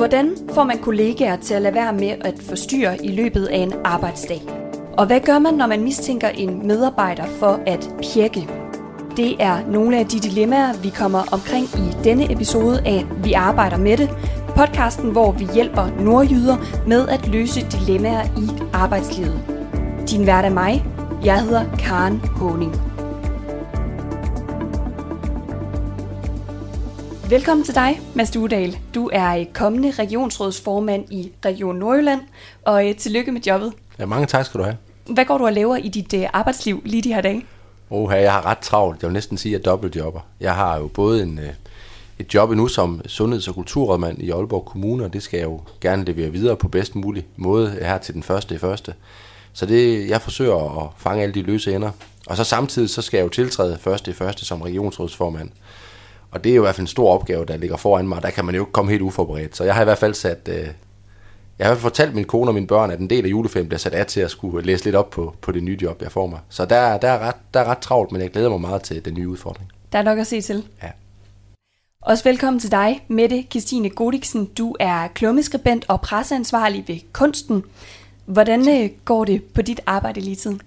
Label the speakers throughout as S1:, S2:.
S1: Hvordan får man kollegaer til at lade være med at forstyrre i løbet af en arbejdsdag? Og hvad gør man, når man mistænker en medarbejder for at pjekke? Det er nogle af de dilemmaer, vi kommer omkring i denne episode af Vi arbejder med det, podcasten, hvor vi hjælper nordjyder med at løse dilemmaer i arbejdslivet. Din vært er mig. Jeg hedder Karen Håning. Velkommen til dig, Mads Duedal. Du er kommende regionsrådsformand i Region Nordjylland, og øh, tillykke med jobbet.
S2: Ja, mange tak skal du have.
S1: Hvad går du og laver i dit øh, arbejdsliv lige de her dage?
S2: Oha, jeg har ret travlt. Jeg vil næsten sige, at jeg er dobbeltjobber. Jeg har jo både en, øh, et job nu som sundheds- og kulturrådmand i Aalborg Kommune, og det skal jeg jo gerne levere videre på bedst mulig måde her til den første i første. Så det, jeg forsøger at fange alle de løse ender. Og så samtidig så skal jeg jo tiltræde første i første som regionsrådsformand. Og det er jo i hvert fald en stor opgave, der ligger foran mig. Der kan man jo ikke komme helt uforberedt. Så jeg har i hvert fald sat... Øh, jeg har fortalt min kone og mine børn, at en del af juleferien bliver sat af til at skulle læse lidt op på, på det nye job, jeg får mig. Så der, der, er ret, der er ret travlt, men jeg glæder mig meget til den nye udfordring.
S1: Der er nok at se til.
S2: Ja.
S1: Også velkommen til dig, Mette Christine Godiksen. Du er klummeskribent og presseansvarlig ved Kunsten. Hvordan øh, går det på dit arbejde lige tiden?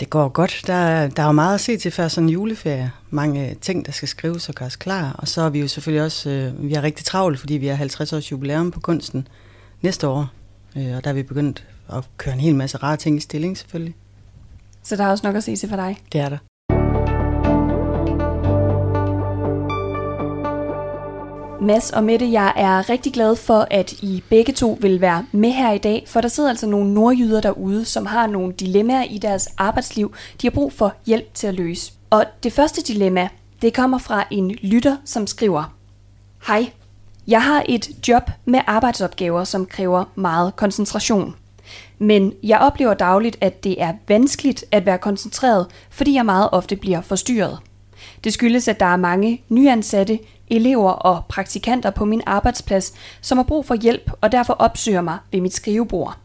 S3: Det går godt. Der, er- der er jo meget at se til før sådan en juleferie. Mange ting, der skal skrives og gøres klar. Og så er vi jo selvfølgelig også øh, vi er rigtig travlt, fordi vi har 50 års jubilæum på kunsten næste år. Øh, og der er vi begyndt at køre en hel masse rare ting i stilling selvfølgelig.
S1: Så der er også nok at se til for dig.
S3: Det er der.
S1: Mads og Mette, jeg er rigtig glad for, at I begge to vil være med her i dag, for der sidder altså nogle nordjyder derude, som har nogle dilemmaer i deres arbejdsliv, de har brug for hjælp til at løse. Og det første dilemma, det kommer fra en lytter, som skriver, Hej, jeg har et job med arbejdsopgaver, som kræver meget koncentration. Men jeg oplever dagligt, at det er vanskeligt at være koncentreret, fordi jeg meget ofte bliver forstyrret. Det skyldes, at der er mange nyansatte, elever og praktikanter på min arbejdsplads, som har brug for hjælp og derfor opsøger mig ved mit skrivebord.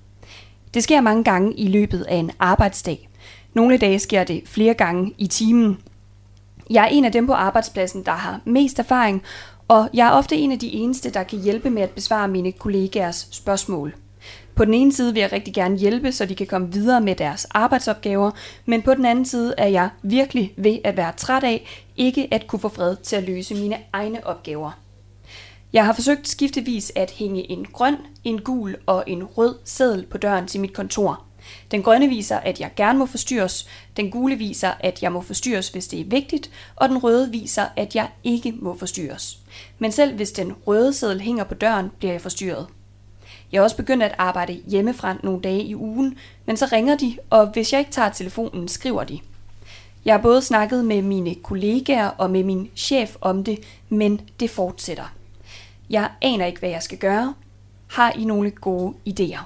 S1: Det sker mange gange i løbet af en arbejdsdag. Nogle dage sker det flere gange i timen. Jeg er en af dem på arbejdspladsen, der har mest erfaring, og jeg er ofte en af de eneste, der kan hjælpe med at besvare mine kollegaers spørgsmål. På den ene side vil jeg rigtig gerne hjælpe, så de kan komme videre med deres arbejdsopgaver, men på den anden side er jeg virkelig ved at være træt af ikke at kunne få fred til at løse mine egne opgaver. Jeg har forsøgt skiftevis at hænge en grøn, en gul og en rød seddel på døren til mit kontor. Den grønne viser, at jeg gerne må forstyrres, den gule viser, at jeg må forstyrres, hvis det er vigtigt, og den røde viser, at jeg ikke må forstyrres. Men selv hvis den røde seddel hænger på døren, bliver jeg forstyrret. Jeg er også begyndt at arbejde hjemmefra nogle dage i ugen, men så ringer de, og hvis jeg ikke tager telefonen, skriver de. Jeg har både snakket med mine kollegaer og med min chef om det, men det fortsætter. Jeg aner ikke, hvad jeg skal gøre. Har I nogle gode idéer?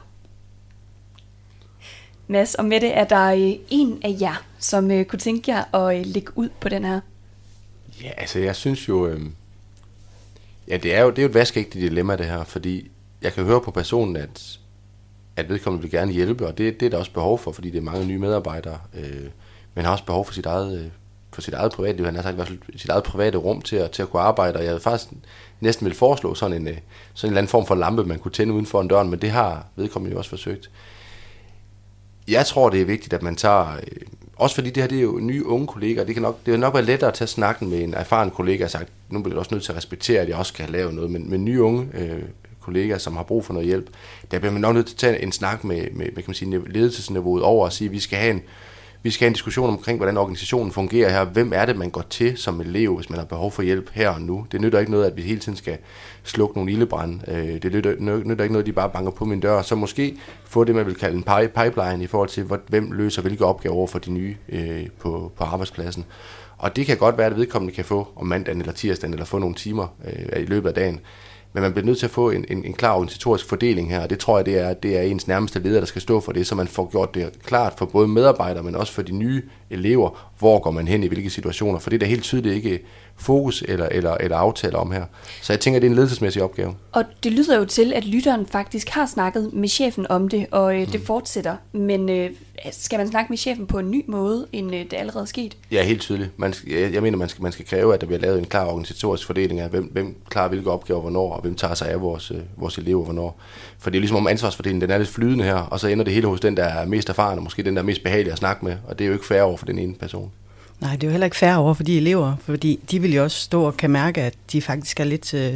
S1: Mads og Mette, er der øh, en af jer, som øh, kunne tænke jer at øh, lægge ud på den her?
S2: Ja, altså jeg synes jo... Øh, ja, det er jo, det er jo et vaskeægte dilemma det her, fordi jeg kan høre på personen, at, at vedkommende vil gerne hjælpe, og det, det er der også behov for, fordi det er mange nye medarbejdere, øh, men har også behov for sit eget, øh, for sit eget privatliv, han har sagt i hvert fald sit eget private rum til at, til at kunne arbejde, og jeg vil faktisk næsten vil foreslå sådan en, øh, sådan en eller anden form for lampe, man kunne tænde uden for en døren, men det har vedkommende jo også forsøgt. Jeg tror, det er vigtigt, at man tager øh, også fordi det her det er jo nye unge kolleger. Det kan nok, det vil nok være lettere at tage snakken med en erfaren kollega og sagt, nu bliver du også nødt til at respektere, at jeg også kan lave noget. Men, men nye unge øh, kollegaer, som har brug for noget hjælp, der bliver man nok nødt til at tage en snak med, med, med kan man sige, ledelsesniveauet over og sige, at vi skal have en, vi skal have en diskussion omkring, hvordan organisationen fungerer her. Hvem er det, man går til som elev, hvis man har behov for hjælp her og nu? Det nytter ikke noget, at vi hele tiden skal slukke nogle ildebrænde. Øh, det nytter, nytter ikke noget, at de bare banker på min dør. Så måske få det, man vil kalde en pipeline i forhold til, hvem løser hvilke opgaver over for de nye øh, på, på arbejdspladsen. Og det kan godt være, at vedkommende kan få om mandagen eller tirsdagen, eller få nogle timer øh, i løbet af dagen. Men man bliver nødt til at få en, en, en klar organisatorisk fordeling her, og det tror jeg, det er, det er ens nærmeste leder, der skal stå for det, så man får gjort det klart for både medarbejdere, men også for de nye elever, hvor går man hen i hvilke situationer, for det er da helt tydeligt ikke fokus eller, eller, eller aftaler om her. Så jeg tænker, det er en ledelsesmæssig opgave.
S1: Og det lyder jo til, at lytteren faktisk har snakket med chefen om det, og øh, det mm. fortsætter. Men øh, skal man snakke med chefen på en ny måde, end øh, det allerede er sket?
S2: Ja, helt tydeligt. Man skal, jeg, jeg mener, man skal, man skal kræve, at der bliver lavet en klar organisatorisk fordeling af, hvem, hvem klarer hvilke opgaver hvornår, og hvem tager sig af vores, øh, vores elever hvornår. For det er ligesom om ansvarsfordelingen, den er lidt flydende her, og så ender det hele hos den, der er mest erfaren, og måske den, der er mest behagelig at snakke med, og det er jo ikke fair over for den ene person.
S3: Nej, det er jo heller ikke fair over for de elever, fordi de vil jo også stå og kan mærke, at de faktisk er lidt, øh,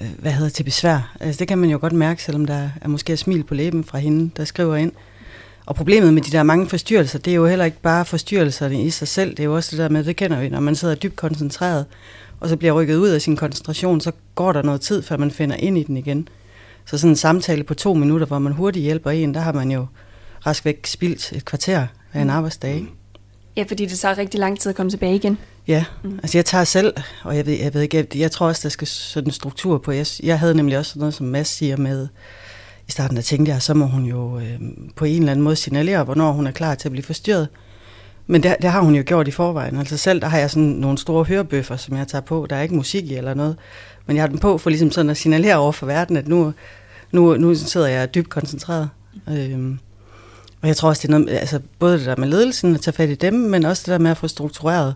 S3: øh, hvad hedder til besvær. Altså det kan man jo godt mærke, selvom der er måske er smil på læben fra hende, der skriver ind. Og problemet med de der mange forstyrrelser, det er jo heller ikke bare forstyrrelserne i sig selv, det er jo også det der med, det kender vi, når man sidder dybt koncentreret, og så bliver rykket ud af sin koncentration, så går der noget tid, før man finder ind i den igen. Så sådan en samtale på to minutter, hvor man hurtigt hjælper en, der har man jo rask væk spildt et kvarter af en mm. arbejdsdag.
S1: Ja, fordi det tager rigtig lang tid at komme tilbage igen.
S3: Ja, mm. altså jeg tager selv, og jeg ved, jeg ved ikke, jeg, jeg tror også, der skal sådan en struktur på. Jeg, jeg havde nemlig også noget, som Mads siger med, i starten der tænkte jeg, så må hun jo øh, på en eller anden måde signalere, hvornår hun er klar til at blive forstyrret. Men det, det har hun jo gjort i forvejen. Altså selv, der har jeg sådan nogle store hørebøffer, som jeg tager på. Der er ikke musik i eller noget. Men jeg har dem på for ligesom sådan at signalere over for verden, at nu, nu, nu sidder jeg dybt koncentreret. Øhm, og jeg tror også, det er noget, altså både det der med ledelsen, at tage fat i dem, men også det der med at få struktureret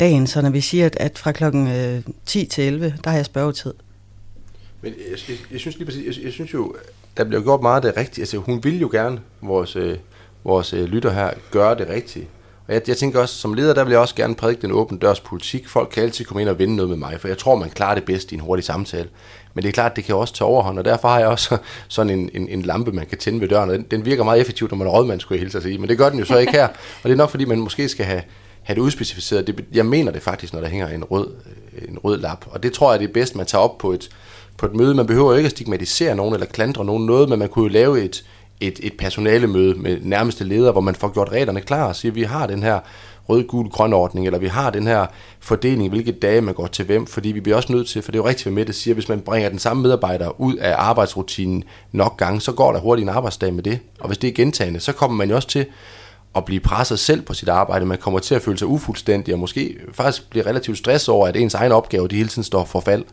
S3: dagen, så når vi siger, at, at fra klokken øh, 10 til 11, der har jeg spørgetid.
S2: Men jeg, jeg, jeg synes lige præcis, jeg, jeg synes jo, der bliver gjort meget af det rigtige. Altså hun vil jo gerne, vores, øh, vores øh, lytter her, gøre det rigtige. Og jeg, jeg tænker også, som leder, der vil jeg også gerne prædike den åbne dørs politik. Folk kan altid komme ind og vinde noget med mig, for jeg tror, man klarer det bedst i en hurtig samtale. Men det er klart, det kan også tage overhånd, og derfor har jeg også sådan en, en, en lampe, man kan tænde ved døren, og den, den virker meget effektivt, når man er rådmand, skulle jeg hilse at sige. Men det gør den jo så ikke her, og det er nok, fordi man måske skal have, have det udspecificeret. Det, jeg mener det faktisk, når der hænger en rød, øh, en rød lap, og det tror jeg, det er bedst, man tager op på et, på et møde. Man behøver ikke at stigmatisere nogen eller klandre nogen noget, men man kunne jo lave et, et, et personalemøde med nærmeste leder, hvor man får gjort reglerne klar og siger, at vi har den her rød, gul, grøn ordning, eller vi har den her fordeling, hvilke dage man går til hvem, fordi vi bliver også nødt til, for det er jo rigtigt, hvad Mette siger, hvis man bringer den samme medarbejder ud af arbejdsrutinen nok gange, så går der hurtigt en arbejdsdag med det, og hvis det er gentagende, så kommer man jo også til at blive presset selv på sit arbejde, man kommer til at føle sig ufuldstændig, og måske faktisk blive relativt stresset over, at ens egen opgave, de hele tiden står for fald.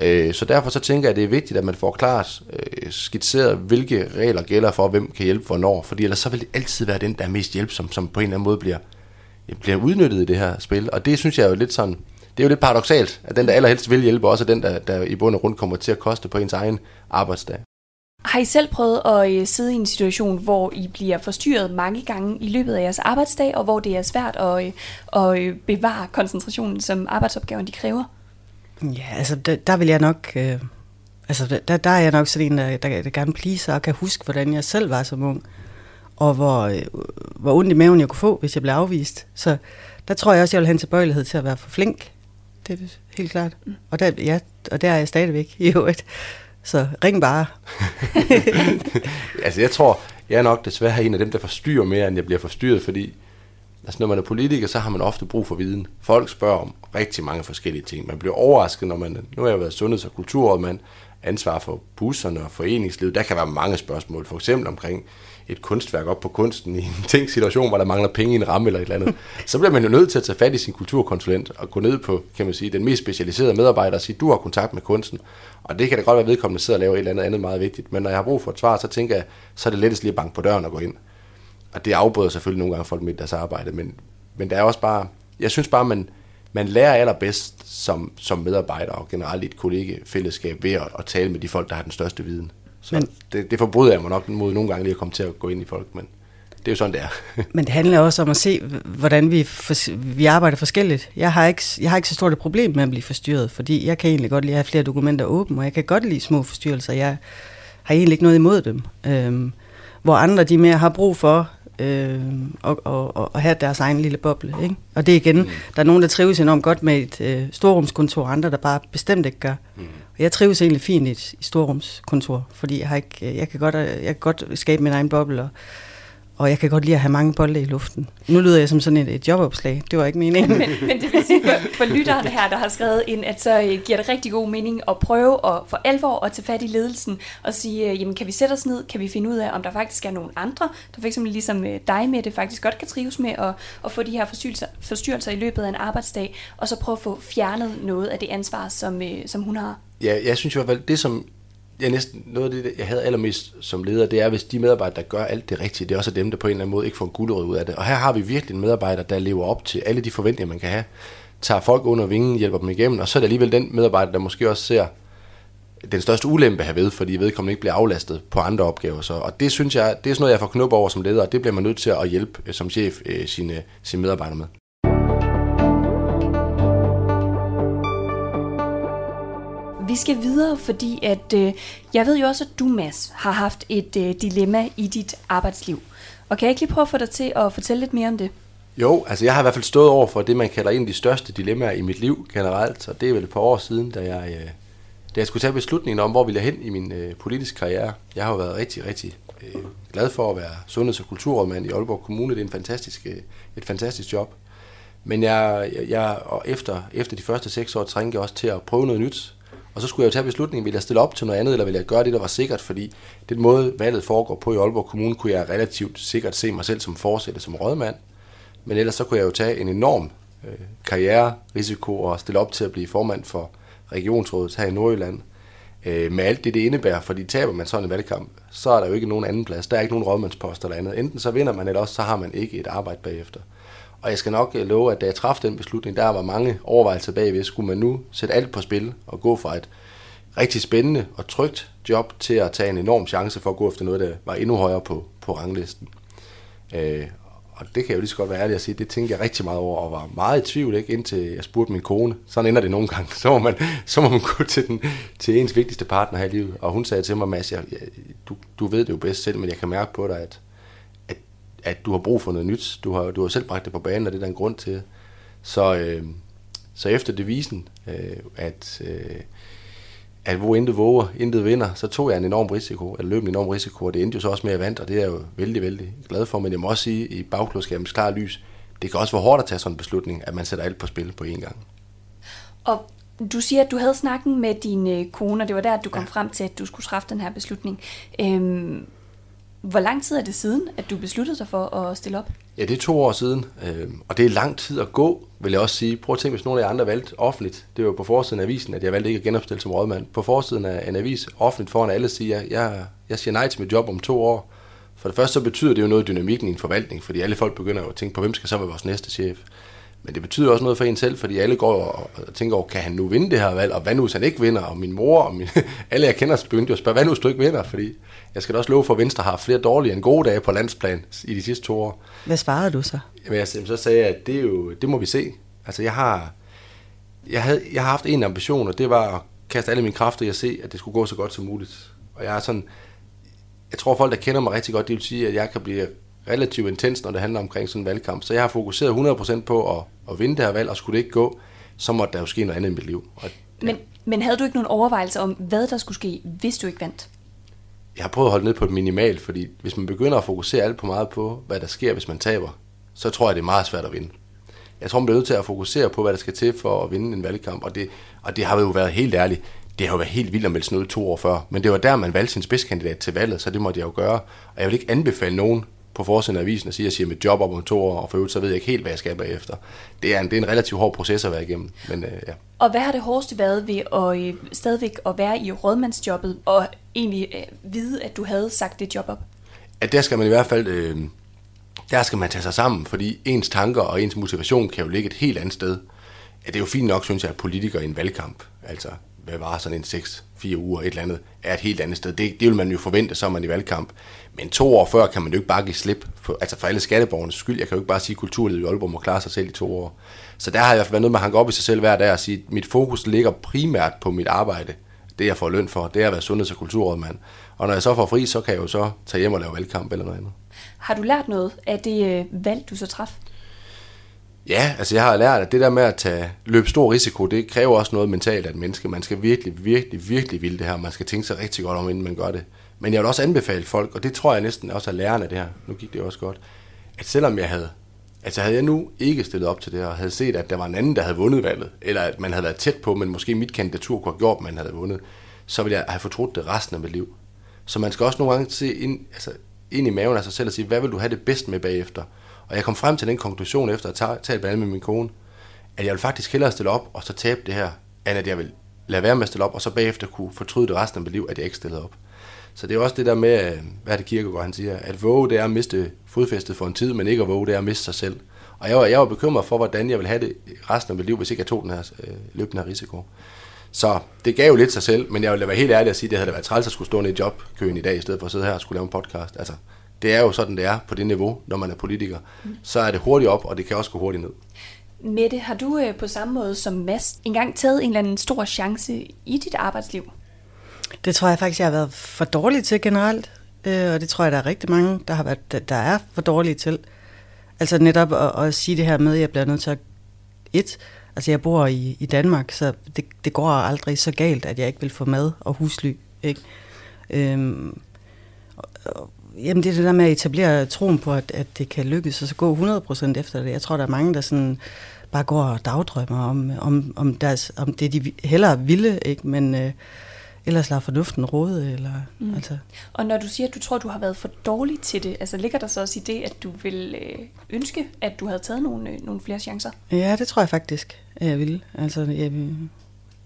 S2: Øh, så derfor så tænker jeg, at det er vigtigt, at man får klart øh, skitseret, hvilke regler gælder for, hvem kan hjælpe hvornår, fordi ellers så vil det altid være den, der er mest hjælpsom, som på en eller anden måde bliver, øh, bliver udnyttet i det her spil. Og det synes jeg er jo lidt sådan, det er jo lidt paradoxalt, at den, der allerhelst vil hjælpe, også er den, der, der i bund og grund kommer til at koste på ens egen arbejdsdag.
S1: Har I selv prøvet at øh, sidde i en situation, hvor I bliver forstyrret mange gange i løbet af jeres arbejdsdag, og hvor det er svært at, øh, at øh, bevare koncentrationen, som arbejdsopgaven de kræver?
S3: Ja, altså der, der vil jeg nok... Øh, altså der, der er jeg nok sådan en, der, der, der gerne pleaser og kan huske, hvordan jeg selv var som ung. Og hvor, øh, hvor ondt i maven jeg kunne få, hvis jeg blev afvist. Så der tror jeg også, jeg vil have en tilbøjelighed til at være for flink. Det er helt klart. Mm. Og, der, ja, og der er jeg stadigvæk i øvrigt. Så ring bare.
S2: altså jeg tror, jeg er nok desværre en af dem, der forstyrrer mere, end jeg bliver forstyrret, fordi Altså når man er politiker, så har man ofte brug for viden. Folk spørger om rigtig mange forskellige ting. Man bliver overrasket, når man... Nu har jeg været sundheds- og kulturrådmand, ansvar for busserne og foreningslivet. Der kan være mange spørgsmål. For eksempel omkring et kunstværk op på kunsten i en ting situation, hvor der mangler penge i en ramme eller et eller andet. Så bliver man jo nødt til at tage fat i sin kulturkonsulent og gå ned på, kan man sige, den mest specialiserede medarbejder og sige, du har kontakt med kunsten. Og det kan da godt være vedkommende sidder og laver et eller andet andet meget vigtigt. Men når jeg har brug for et svar, så tænker jeg, så er det lettest lige at banke på døren og gå ind og det afbryder selvfølgelig nogle gange folk med deres arbejde, men, men der er også bare, jeg synes bare, man, man lærer allerbedst som, som medarbejder og generelt i et kollegefællesskab ved at, at tale med de folk, der har den største viden. Så men, det, det forbryder jeg mig nok mod nogle gange lige at komme til at gå ind i folk, men... det er jo sådan, det er.
S3: Men det handler også om at se, hvordan vi, for, vi arbejder forskelligt. Jeg har, ikke, jeg har ikke så stort et problem med at blive forstyrret, fordi jeg kan egentlig godt lide at have flere dokumenter åbne, og jeg kan godt lide små forstyrrelser. Jeg har egentlig ikke noget imod dem. Øhm, hvor andre de mere har brug for øh, og, og, og, og have deres egen lille boble. Ikke? Og det er igen, mm. der er nogen, der trives enormt godt med et øh, storrumskontor, andre, der bare bestemt ikke gør. Mm. Og jeg trives egentlig fint i et, i storrumskontor, fordi jeg, har ikke, jeg, kan godt, jeg kan godt skabe min egen boble, og, og jeg kan godt lide at have mange bolde i luften. Nu lyder jeg som sådan et, et jobopslag. Det var ikke meningen.
S1: men, men det vil sige for, for lytteren her, der har skrevet ind, at så øh, giver det rigtig god mening at prøve at for alvor at tage fat i ledelsen og sige, øh, jamen kan vi sætte os ned, kan vi finde ud af, om der faktisk er nogle andre, der fx ligesom øh, dig med det faktisk godt kan trives med at, at få de her forstyrrelser, forstyrrelser i løbet af en arbejdsdag, og så prøve at få fjernet noget af det ansvar, som, som hun har.
S2: Ja, jeg synes i hvert fald, det som ja, næsten noget af det, jeg havde allermest som leder, det er, hvis de medarbejdere, der gør alt det rigtige, det er også dem, der på en eller anden måde ikke får en guldrød ud af det. Og her har vi virkelig en medarbejder, der lever op til alle de forventninger, man kan have. Tager folk under vingen, hjælper dem igennem, og så er det alligevel den medarbejder, der måske også ser den største ulempe herved, fordi vedkommende ikke bliver aflastet på andre opgaver. Så, og det synes jeg, det er sådan noget, jeg får knop over som leder, og det bliver man nødt til at hjælpe øh, som chef øh, sine, sine medarbejdere med.
S1: Vi skal videre, fordi at øh, jeg ved jo også, at du, Mads, har haft et øh, dilemma i dit arbejdsliv. Og kan jeg ikke lige prøve at få dig til at fortælle lidt mere om det?
S2: Jo, altså jeg har i hvert fald stået over for det, man kalder en af de største dilemmaer i mit liv generelt, og det er vel et par år siden, da jeg, øh, da jeg skulle tage beslutningen om, hvor ville jeg hen i min øh, politiske karriere. Jeg har jo været rigtig, rigtig øh, glad for at være sundheds- og kulturrådmand i Aalborg Kommune. Det er en fantastisk, øh, et fantastisk job. Men jeg, jeg og efter, efter de første seks år trængte jeg også til at prøve noget nyt. Og så skulle jeg jo tage beslutningen, vil jeg stille op til noget andet, eller vil jeg gøre det, der var sikkert, fordi den måde, valget foregår på i Aalborg Kommune, kunne jeg relativt sikkert se mig selv som forsætter som rådmand. Men ellers så kunne jeg jo tage en enorm øh, karriererisiko og stille op til at blive formand for regionsrådet her i Nordjylland. Øh, med alt det, det indebærer, fordi taber man sådan en valgkamp, så er der jo ikke nogen anden plads. Der er ikke nogen rådmandspost eller andet. Enten så vinder man, eller også så har man ikke et arbejde bagefter. Og jeg skal nok øh, love, at da jeg træffede den beslutning, der var mange overvejelser bagved. Skulle man nu sætte alt på spil og gå fra et rigtig spændende og trygt job til at tage en enorm chance for at gå efter noget, der var endnu højere på, på ranglisten. Øh, og det kan jeg jo lige så godt være ærlig at sige, det tænkte jeg rigtig meget over, og var meget i tvivl, ikke, indtil jeg spurgte min kone. Sådan ender det nogle gange. Så må man, så må man gå til, den, til ens vigtigste partner her i livet. Og hun sagde til mig, Mads, jeg, jeg, du, du ved det jo bedst selv, men jeg kan mærke på dig, at at du har brug for noget nyt. Du har, du har selv bragt det på banen, og det er der en grund til. Så, øh, så efter devisen, øh, at, øh, at hvor intet våger, intet vinder, så tog jeg en enorm risiko, eller løb en enorm risiko, og det endte jo så også med at vand, og det er jeg jo vældig, vældig glad for. Men jeg må også sige, i bagklodskabens klare lys, det kan også være hårdt at tage sådan en beslutning, at man sætter alt på spil på én gang.
S1: Og du siger, at du havde snakken med din øh, kone, og det var der, at du kom ja. frem til, at du skulle træffe den her beslutning. Øhm, hvor lang tid er det siden, at du besluttede dig for at stille op?
S2: Ja, det er to år siden, øh, og det er lang tid at gå, vil jeg også sige. Prøv at tænke, hvis nogle af jer andre valgte offentligt. Det var på forsiden af avisen, at jeg valgte ikke at genopstille som rådmand. På forsiden af en avis, offentligt foran alle, siger jeg, jeg, jeg siger nej til mit job om to år. For det første så betyder det jo noget dynamikken i en forvaltning, fordi alle folk begynder jo at tænke på, hvem skal så være vores næste chef. Men det betyder også noget for en selv, fordi alle går og tænker over, kan han nu vinde det her valg, og hvad nu hvis han ikke vinder, og min mor og min, alle jeg kender begyndte jo at spørge, hvad nu hvis du ikke vinder, fordi jeg skal da også love for, at Venstre har flere dårlige end gode dage på landsplan i de sidste to år.
S3: Hvad svarede du så?
S2: Jamen, jeg, så sagde jeg, at det, er jo, det må vi se. Altså jeg har, jeg, havde, jeg har haft en ambition, og det var at kaste alle mine kræfter i at se, at det skulle gå så godt som muligt. Og jeg er sådan, jeg tror folk, der kender mig rigtig godt, de vil sige, at jeg kan blive relativt intens, når det handler omkring sådan en valgkamp. Så jeg har fokuseret 100% på at, at vinde det her valg, og skulle det ikke gå, så måtte der jo ske noget andet i mit liv. Og,
S1: ja. men, men havde du ikke nogen overvejelse om, hvad der skulle ske, hvis du ikke vandt?
S2: Jeg har prøvet at holde ned på et minimalt, fordi hvis man begynder at fokusere alt på meget på, hvad der sker, hvis man taber, så tror jeg, det er meget svært at vinde. Jeg tror, man bliver nødt til at fokusere på, hvad der skal til for at vinde en valgkamp, og det, og det har jo været helt ærligt. Det har jo været helt vildt at melde sådan noget to år før, men det var der, man valgte sin spidskandidat til valget, så det måtte jeg jo gøre. Og jeg vil ikke anbefale nogen på forsiden af avisen og sige, at jeg siger mit job op om to år, og for øvrigt så ved jeg ikke helt, hvad jeg skal bagefter. Det er en, det er en relativt hård proces at være igennem. Men, øh, ja.
S1: Og hvad har det hårdeste været ved at øh, stadigvæk at være i rådmandsjobbet, og egentlig øh, vide, at du havde sagt det job op?
S2: At der skal man i hvert fald, øh, der skal man tage sig sammen, fordi ens tanker og ens motivation kan jo ligge et helt andet sted. At det er jo fint nok, synes jeg, at politikere i en valgkamp, altså hvad var sådan en 6-4 uger, et eller andet, er et helt andet sted. Det, det vil man jo forvente, så er man i valgkamp. Men to år før kan man jo ikke bare give slip, for, altså for alle skatteborgernes skyld. Jeg kan jo ikke bare sige, at kulturlivet i Aalborg må klare sig selv i to år. Så der har jeg i hvert fald været noget med at hanke op i sig selv hver dag og sige, at mit fokus ligger primært på mit arbejde. Det jeg får løn for, det er at være sundheds- og kulturrådmand. Og når jeg så får fri, så kan jeg jo så tage hjem og lave valgkamp eller noget andet.
S1: Har du lært noget af det øh, valg, du så traf?
S2: Ja, altså jeg har lært, at det der med at tage, løbe stor risiko, det kræver også noget mentalt af et menneske. Man skal virkelig, virkelig, virkelig ville det her. Man skal tænke sig rigtig godt om, inden man gør det. Men jeg vil også anbefale folk, og det tror jeg næsten også er lærerne af det her, nu gik det jo også godt, at selvom jeg havde, altså havde jeg nu ikke stillet op til det her, og havde set, at der var en anden, der havde vundet valget, eller at man havde været tæt på, men måske mit kandidatur kunne have gjort, at man havde vundet, så ville jeg have fortrudt det resten af mit liv. Så man skal også nogle gange se ind, altså ind i maven af sig selv og sige, hvad vil du have det bedst med bagefter? Og jeg kom frem til den konklusion efter at tage, talt med min kone, at jeg vil faktisk hellere stille op og så tabe det her, end at jeg vil lade være med at stille op, og så bagefter kunne fortryde det resten af mit liv, at jeg ikke stillede op. Så det er også det der med, øh, hvad det Kirkegaard han siger, at våge det er at miste fodfæstet for en tid, men ikke at våge det er at miste sig selv. Og jeg var, jeg var bekymret for, hvordan jeg ville have det resten af mit liv, hvis ikke jeg tog den her, øh, løb den her risiko. Så det gav jo lidt sig selv, men jeg vil være helt ærlig at sige, at det havde været træls at skulle stå i jobkøen i dag, i stedet for at sidde her og skulle lave en podcast. Altså, det er jo sådan, det er på det niveau, når man er politiker. Så er det hurtigt op, og det kan også gå hurtigt ned.
S1: Mette, har du øh, på samme måde som Mads engang taget en eller anden stor chance i dit arbejdsliv?
S3: Det tror jeg faktisk, jeg har været for dårlig til generelt. Øh, og det tror jeg, der er rigtig mange, der, har været, der er for dårlige til. Altså netop at, at sige det her med, at jeg bliver nødt til at... Et, altså jeg bor i, i Danmark, så det, det går aldrig så galt, at jeg ikke vil få mad og husly. Ikke? Øhm, og, og, jamen det er det der med at etablere troen på, at, at det kan lykkes, og så gå 100% efter det. Jeg tror, der er mange, der sådan bare går og dagdrømmer om, om, om, deres, om det, de hellere ville, ikke? men øh, ellers lader fornuften råde. Eller, mm. altså.
S1: Og når du siger, at du tror, at du har været for dårlig til det, altså ligger der så også i det, at du vil øh, ønske, at du havde taget nogle, øh, nogle flere chancer?
S3: Ja, det tror jeg faktisk, at jeg ville. Altså, jeg,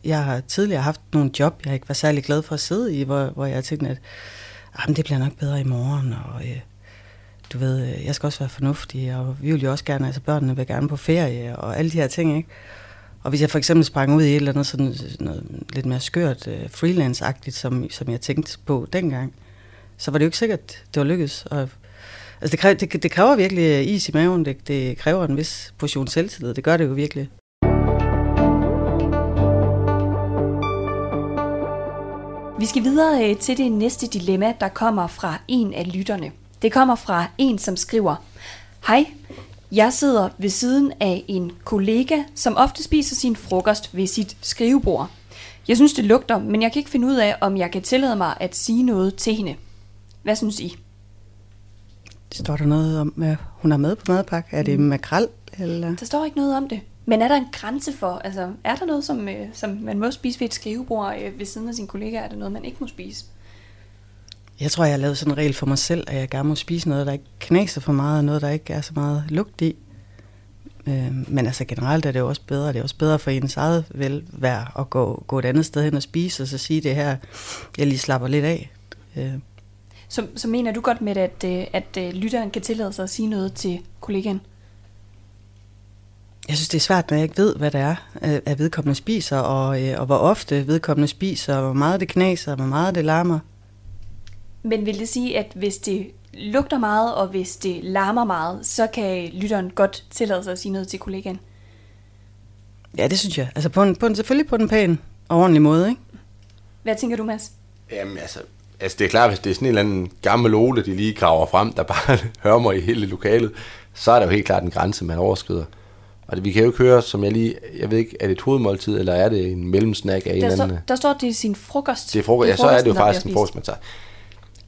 S3: jeg har tidligere haft nogle job, jeg ikke var særlig glad for at sidde i, hvor, hvor jeg tænkte, at jamen, det bliver nok bedre i morgen, og øh, du ved, øh, jeg skal også være fornuftig, og vi vil jo også gerne, altså børnene vil gerne på ferie, og alle de her ting, ikke? Og hvis jeg for eksempel sprang ud i et eller andet sådan noget lidt mere skørt, øh, freelance-agtigt, som, som jeg tænkte på dengang, så var det jo ikke sikkert, det var lykkedes. Og, altså det, kræver, det, det kræver virkelig is i maven, det, det kræver en vis portion selvtillid, det gør det jo virkelig.
S1: Vi skal videre øh, til det næste dilemma, der kommer fra en af lytterne. Det kommer fra en, som skriver, Hej, jeg sidder ved siden af en kollega, som ofte spiser sin frokost ved sit skrivebord. Jeg synes, det lugter, men jeg kan ikke finde ud af, om jeg kan tillade mig at sige noget til hende. Hvad synes I?
S3: Står der noget om, at hun er med på madpakke? Er det makrel? Eller?
S1: Der står ikke noget om det. Men er der en grænse for, altså er der noget, som, øh, som man må spise ved et skrivebord øh, ved siden af sin kollega? Er der noget, man ikke må spise?
S3: Jeg tror, jeg har lavet sådan en regel for mig selv, at jeg gerne må spise noget, der ikke knaser for meget, og noget, der ikke er så meget lugt i. Øh, men altså generelt er det jo også bedre. Det er også bedre for ens eget velvære at gå, gå et andet sted hen og spise, og så sige det her, jeg lige slapper lidt af. Øh.
S1: Så, så mener du godt med, at, øh, at, at lytteren kan tillade sig at sige noget til kollegaen?
S3: Jeg synes, det er svært, når jeg ikke ved, hvad det er, at vedkommende spiser, og, og hvor ofte vedkommende spiser, og hvor meget det knaser, og hvor meget det larmer.
S1: Men vil det sige, at hvis det lugter meget, og hvis det larmer meget, så kan lytteren godt tillade sig at sige noget til kollegaen?
S3: Ja, det synes jeg. Altså på en, på en, selvfølgelig på den pæn og ordentlig måde, ikke?
S1: Hvad tænker du, Mads?
S2: Jamen altså, altså det er klart, hvis det er sådan en eller anden gammel ole, de lige graver frem, der bare hører mig i hele lokalet, så er der jo helt klart en grænse, man overskrider. Og det, vi kan jo ikke høre, som jeg lige, jeg ved ikke, er det et hovedmåltid, eller er det en mellemsnack af en eller
S1: anden? Der står, det er sin frokost.
S2: Det er frokost, ja, så er det jo faktisk en frokost, man tager.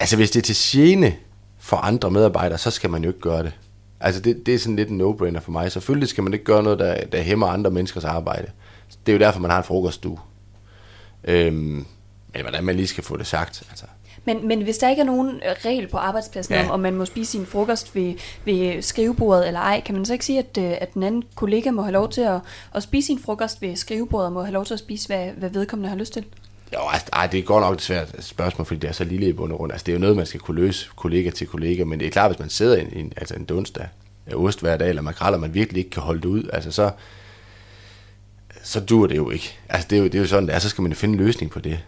S2: Altså, hvis det er til gene for andre medarbejdere, så skal man jo ikke gøre det. Altså, det, det er sådan lidt en no-brainer for mig. Selvfølgelig skal man ikke gøre noget, der, der hæmmer andre menneskers arbejde. Det er jo derfor, man har en frokoststue. Øhm, men hvordan man lige skal få det sagt, altså.
S1: Men, men hvis der ikke er nogen regel på arbejdspladsen ja. om, om man må spise sin frokost ved, ved skrivebordet eller ej, kan man så ikke sige, at, at den anden kollega må have lov til at, at spise sin frokost ved skrivebordet, og må have lov til at spise, hvad, hvad vedkommende har lyst til?
S2: Jo, altså, ej, det er godt nok et svært spørgsmål, fordi det er så lille i bund og grund. Altså, det er jo noget, man skal kunne løse kollega til kollega, men det er klart, hvis man sidder i en, altså en dunst af ost hver dag, eller makreller, man virkelig ikke kan holde det ud, altså så, så dur det jo ikke. Altså, det er jo, det er jo sådan, det er, så skal man jo finde en løsning på det.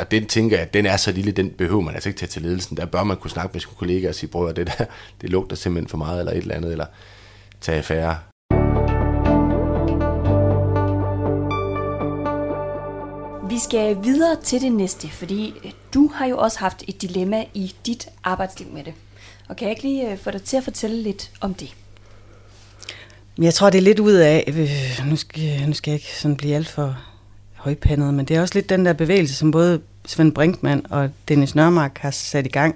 S2: Og den tænker jeg, at den er så lille, den behøver man altså ikke tage til ledelsen. Der bør man kunne snakke med sine kollegaer og sige, bror, det der, det lugter simpelthen for meget, eller et eller andet, eller tage affære.
S1: Vi skal videre til det næste, fordi øh, du har jo også haft et dilemma i dit arbejdsliv med det. Og kan jeg ikke lige øh, få dig til at fortælle lidt om det?
S3: Jeg tror, det er lidt ud af, øh, nu skal, nu skal jeg ikke sådan blive alt for højpandet, men det er også lidt den der bevægelse, som både Svend Brinkmann og Dennis Nørmark har sat i gang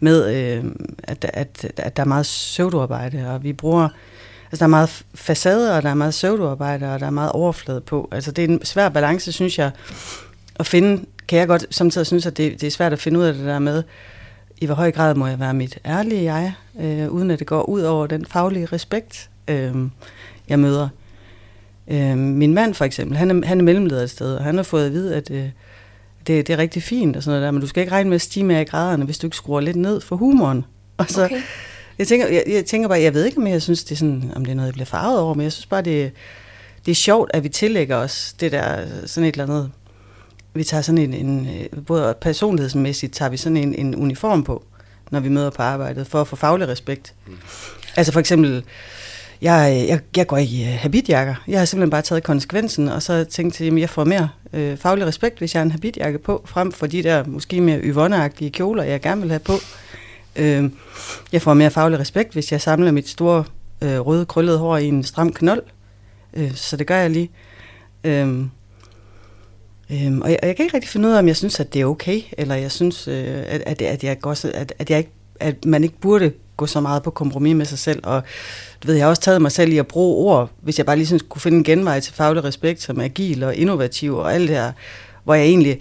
S3: med, øh, at, at, at der er meget søvdearbejde, og vi bruger, altså der er meget facade, og der er meget søvdearbejde, og der er meget overflade på. Altså det er en svær balance, synes jeg, at finde, kan jeg godt samtidig synes, at det, det er svært at finde ud af det der med, i hvor høj grad må jeg være mit ærlige jeg, øh, uden at det går ud over den faglige respekt, øh, jeg møder. Øh, min mand for eksempel, han er, han er mellemleder et sted, og han har fået at vide, at øh, det, det er rigtig fint og sådan noget der, men du skal ikke regne med at stige med i graderne, hvis du ikke skruer lidt ned for humoren. Og så, okay. jeg, tænker, jeg, jeg tænker bare, jeg ved ikke, om jeg synes, det er sådan, om det er noget, jeg bliver farvet over, men jeg synes bare, det, det er sjovt, at vi tillægger os det der, sådan et eller andet, vi tager sådan en, en både personlighedsmæssigt, tager vi sådan en, en uniform på, når vi møder på arbejdet, for at få faglig respekt. Mm. Altså for eksempel, jeg, øh, jeg, jeg går i øh, habitjakker. Jeg har simpelthen bare taget konsekvensen, og så tænkt, at jeg får mere øh, faglig respekt, hvis jeg har en habitjakke på, frem for de der måske mere yvonne kjoler, jeg gerne vil have på. Øh, jeg får mere faglig respekt, hvis jeg samler mit store øh, røde krøllede hår i en stram knold. Øh, så det gør jeg lige. Øh, Øhm, og, jeg, og jeg kan ikke rigtig finde ud af, om jeg synes, at det er okay, eller jeg synes, øh, at, at, at, jeg går, at, at, jeg ikke, at man ikke burde gå så meget på kompromis med sig selv. Og du ved, jeg har også taget mig selv i at bruge ord, hvis jeg bare lige kunne finde en genvej til faglig respekt, som agil og innovativ og alt det her, hvor jeg egentlig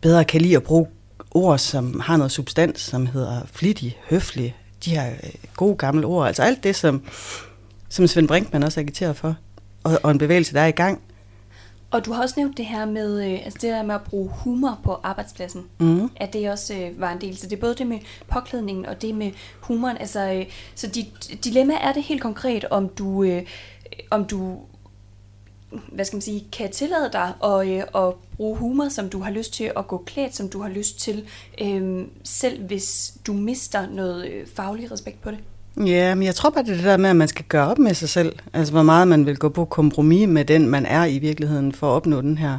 S3: bedre kan lide at bruge ord, som har noget substans, som hedder flittig, høflig, de her øh, gode gamle ord. Altså alt det, som, som Svend Brinkmann også agiterer for, og, og en bevægelse, der er i gang.
S1: Og du har også nævnt det her med, øh, altså det der med at bruge humor på arbejdspladsen,
S3: mm.
S1: at det også øh, var en del. Så det er både det med påklædningen og det med humoren. Altså, øh, så dit dilemma er det helt konkret, om du, øh, om du hvad skal man sige, kan tillade dig at, øh, at bruge humor, som du har lyst til, at gå klædt, som du har lyst til, øh, selv hvis du mister noget øh, faglig respekt på det.
S3: Ja, men jeg tror bare, det er det der med, at man skal gøre op med sig selv. Altså, hvor meget man vil gå på kompromis med den, man er i virkeligheden, for at opnå den her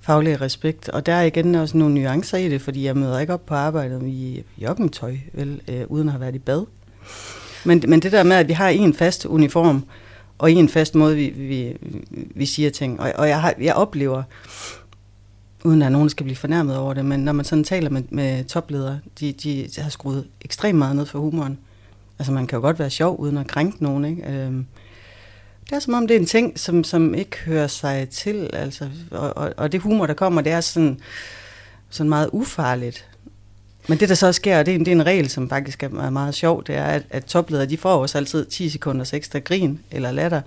S3: faglige respekt. Og der er igen også nogle nuancer i det, fordi jeg møder ikke op på arbejdet i joggentøj, vel, øh, uden at have været i bad. Men, men det der med, at vi har en fast uniform, og en fast måde, vi, vi, vi siger ting. Og, og jeg, har, jeg oplever, uden at nogen skal blive fornærmet over det, men når man sådan taler med, med topledere, de, de har skruet ekstremt meget ned for humoren. Altså man kan jo godt være sjov uden at krænke nogen, ikke? Øhm, det er som om det er en ting, som, som ikke hører sig til, altså, og, og, og det humor, der kommer, det er sådan, sådan meget ufarligt. Men det, der så sker, det er, en, det er en regel, som faktisk er meget, sjov, det er, at, at topledere, de får også altid 10 sekunders ekstra grin eller latter,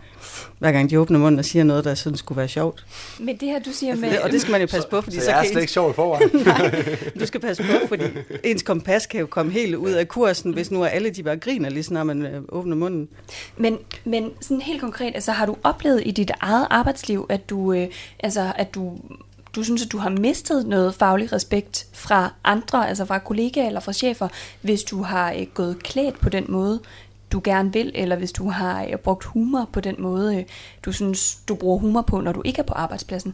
S3: hver gang de åbner munden og siger noget, der sådan skulle være sjovt.
S1: Men det her, du siger med...
S3: Og det skal man jo passe på, fordi
S2: så,
S3: så,
S2: så
S3: kan...
S2: er slet ikke sjovt i forvejen.
S3: Nej, du skal passe på, fordi ens kompas kan jo komme helt ud af kursen, hvis nu er alle de bare griner lige når man øh, åbner munden.
S1: Men, men sådan helt konkret, altså har du oplevet i dit eget arbejdsliv, at du, øh, altså, at du du synes, at du har mistet noget faglig respekt fra andre, altså fra kollegaer eller fra chefer, hvis du har øh, gået klædt på den måde, du gerne vil, eller hvis du har øh, brugt humor på den måde, øh, du synes, du bruger humor på, når du ikke er på arbejdspladsen?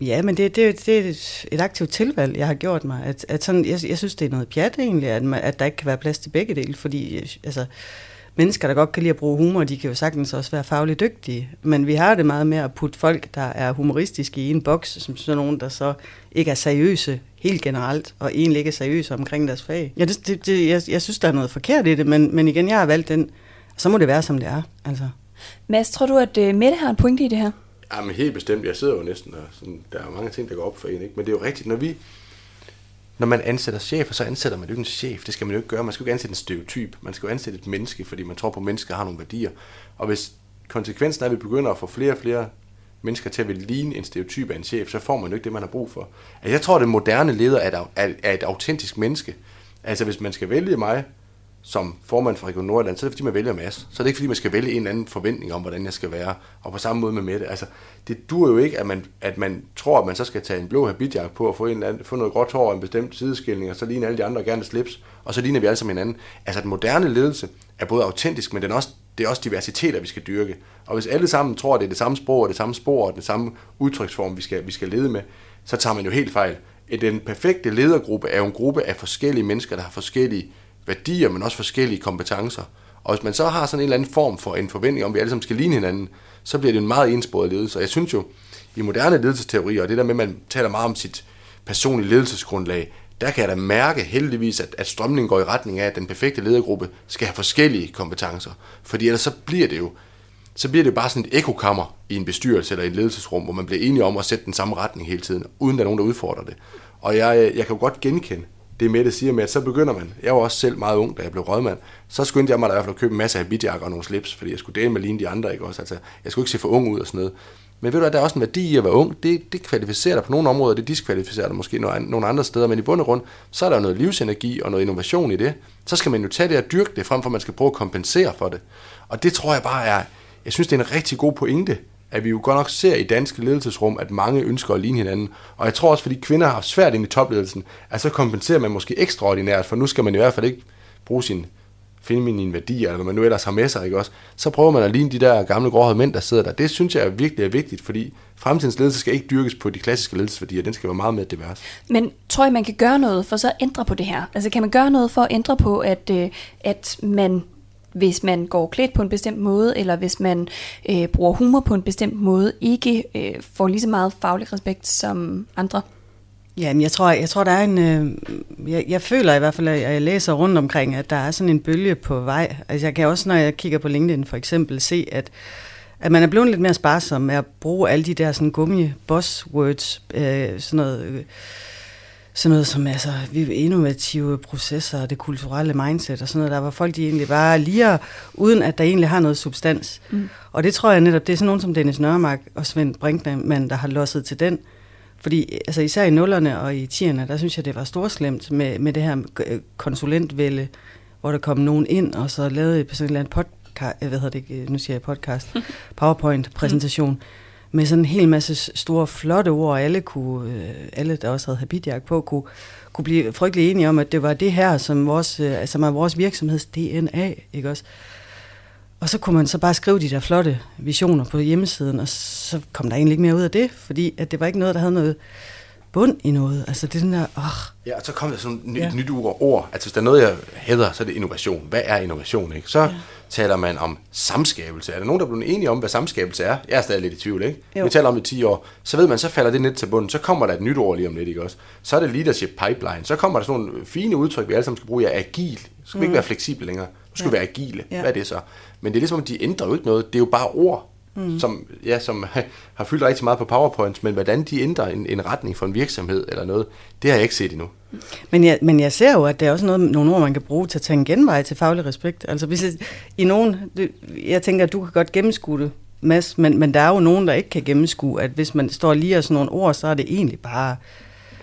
S3: Ja, men det, det, det er et aktivt tilvalg, jeg har gjort mig. At, at sådan, jeg, jeg synes, det er noget pjat egentlig, at, man, at der ikke kan være plads til begge dele, fordi øh, altså, mennesker, der godt kan lide at bruge humor, de kan jo sagtens også være fagligt dygtige. Men vi har det meget med at putte folk, der er humoristiske i en boks, som sådan nogen, der så ikke er seriøse helt generelt, og egentlig ikke er seriøse omkring deres fag. Ja, det, det, det, jeg, jeg synes, der er noget forkert i det, men, men igen, jeg har valgt den, så må det være, som det er. Altså.
S1: Mads, tror du, at uh, Mette har en pointe i det her?
S2: Ja, men helt bestemt. Jeg sidder jo næsten, og sådan, der er mange ting, der går op for en. Ikke? Men det er jo rigtigt, når vi når man ansætter chefer, så ansætter man jo ikke en chef. Det skal man jo ikke gøre. Man skal jo ikke ansætte en stereotyp. Man skal jo ansætte et menneske, fordi man tror på, at mennesker har nogle værdier. Og hvis konsekvensen er, at vi begynder at få flere og flere mennesker til at ville ligne en stereotyp af en chef, så får man jo ikke det, man har brug for. Altså, jeg tror, at den moderne leder er et, er et autentisk menneske. Altså, hvis man skal vælge mig som formand for Region Nordjylland, så er det fordi, man vælger Mads. Så er det ikke fordi, man skal vælge en eller anden forventning om, hvordan jeg skal være. Og på samme måde med Mette. Altså, det dur jo ikke, at man, at man tror, at man så skal tage en blå habitjakke på og få, en eller anden, få noget gråt hår og en bestemt sideskilling, og så ligner alle de andre gerne slips, og så ligner vi alle sammen hinanden. Altså, den moderne ledelse er både autentisk, men den er også, det er også diversiteter, vi skal dyrke. Og hvis alle sammen tror, at det er det samme sprog, og det samme spor, og det samme udtryksform, vi skal, vi skal lede med, så tager man jo helt fejl. Den perfekte ledergruppe er jo en gruppe af forskellige mennesker, der har forskellige værdier, men også forskellige kompetencer. Og hvis man så har sådan en eller anden form for en forventning om, at vi alle sammen skal ligne hinanden, så bliver det en meget ensporet ledelse. Og jeg synes jo, i moderne ledelsesteorier, og det der med, at man taler meget om sit personlige ledelsesgrundlag, der kan jeg da mærke heldigvis, at, at strømningen går i retning af, at den perfekte ledergruppe skal have forskellige kompetencer. Fordi ellers så bliver det jo så bliver det bare sådan et ekokammer i en bestyrelse eller i et ledelsesrum, hvor man bliver enige om at sætte den samme retning hele tiden, uden der er nogen, der udfordrer det. Og jeg, jeg kan jo godt genkende det med det siger med, at så begynder man, jeg var også selv meget ung, da jeg blev rådmand, så skyndte jeg mig da i hvert fald at købe en masse af bidjakker og nogle slips, fordi jeg skulle dele med ligne de andre, ikke også? Altså, jeg skulle ikke se for ung ud og sådan noget. Men ved du hvad, der er også en værdi i at være ung. Det, det kvalificerer dig på nogle områder, det diskvalificerer dig måske nogle andre steder, men i bund og grund, så er der jo noget livsenergi og noget innovation i det. Så skal man jo tage det og dyrke det, frem for at man skal prøve at kompensere for det. Og det tror jeg bare er, jeg synes, det er en rigtig god pointe, at vi jo godt nok ser i danske ledelsesrum, at mange ønsker at ligne hinanden. Og jeg tror også, fordi kvinder har svært ind i topledelsen, at så kompenserer man måske ekstraordinært, for nu skal man i hvert fald ikke bruge sin feminine værdier, eller hvad man nu ellers har med sig, ikke også? Så prøver man at ligne de der gamle gråhøjde mænd, der sidder der. Det synes jeg er virkelig er vigtigt, fordi fremtidens ledelse skal ikke dyrkes på de klassiske ledelsesværdier, den skal være meget mere divers.
S1: Men tror jeg, man kan gøre noget for så at ændre på det her? Altså kan man gøre noget for at ændre på, at, øh, at man hvis man går klædt på en bestemt måde, eller hvis man øh, bruger humor på en bestemt måde, ikke øh, får lige så meget faglig respekt som andre?
S3: Ja, men jeg tror, jeg tror, der er en... Øh, jeg, jeg føler i hvert fald, at jeg læser rundt omkring, at der er sådan en bølge på vej. Altså jeg kan også, når jeg kigger på LinkedIn for eksempel, se, at, at man er blevet lidt mere sparsom med at bruge alle de der sådan gummi-buzzwords, øh, sådan noget... Øh, sådan noget som altså, innovative processer og det kulturelle mindset og sådan noget, der var folk de egentlig bare lige uden at der egentlig har noget substans. Mm. Og det tror jeg netop, det er sådan nogen som Dennis Nørmark og Svend Brinkmann, der har losset til den. Fordi altså især i nullerne og i tierne, der synes jeg, det var storslemt med, med det her konsulentvælde, hvor der kom nogen ind og så lavede sådan en eller anden podcast, hvad hedder det, nu siger jeg podcast, PowerPoint-præsentation. Mm med sådan en hel masse store, flotte ord, og alle, kunne, øh, alle der også havde habitjak på, kunne, kunne blive frygtelig enige om, at det var det her, som, vores, øh, altså, som er vores virksomheds DNA, ikke også? Og så kunne man så bare skrive de der flotte visioner på hjemmesiden, og så kom der egentlig ikke mere ud af det, fordi at det var ikke noget, der havde noget bund i noget. Altså det er den der, åh.
S2: Ja, og så kom der sådan et ja. nyt ord. Altså hvis der er noget, jeg hedder, så er det innovation. Hvad er innovation, ikke? Så ja. taler man om samskabelse. Er der nogen, der er blevet enige om, hvad samskabelse er? Jeg er stadig lidt i tvivl, ikke? Jo. Vi taler om det i 10 år. Så ved man, så falder det ned til bunden. Så kommer der et nyt ord lige om lidt, ikke også? Så er det leadership pipeline. Så kommer der sådan nogle fine udtryk, vi alle sammen skal bruge. Er agil. Så skal mm. vi ikke være fleksible længere. Nu skal ja. vi være agile. Ja. Hvad er det så? Men det er ligesom, de ændrer jo ikke noget. Det er jo bare ord mm. som, ja, som har fyldt rigtig meget på PowerPoint, men hvordan de ændrer en, en retning for en virksomhed eller noget, det har jeg ikke set endnu.
S3: Men jeg, men jeg ser jo, at det er også noget, nogle ord, man kan bruge til at tage en genvej til faglig respekt. Altså hvis jeg, i nogen, jeg tænker, at du kan godt gennemskue det, Mads, men, men der er jo nogen, der ikke kan gennemskue, at hvis man står lige og sådan nogle ord, så er det egentlig bare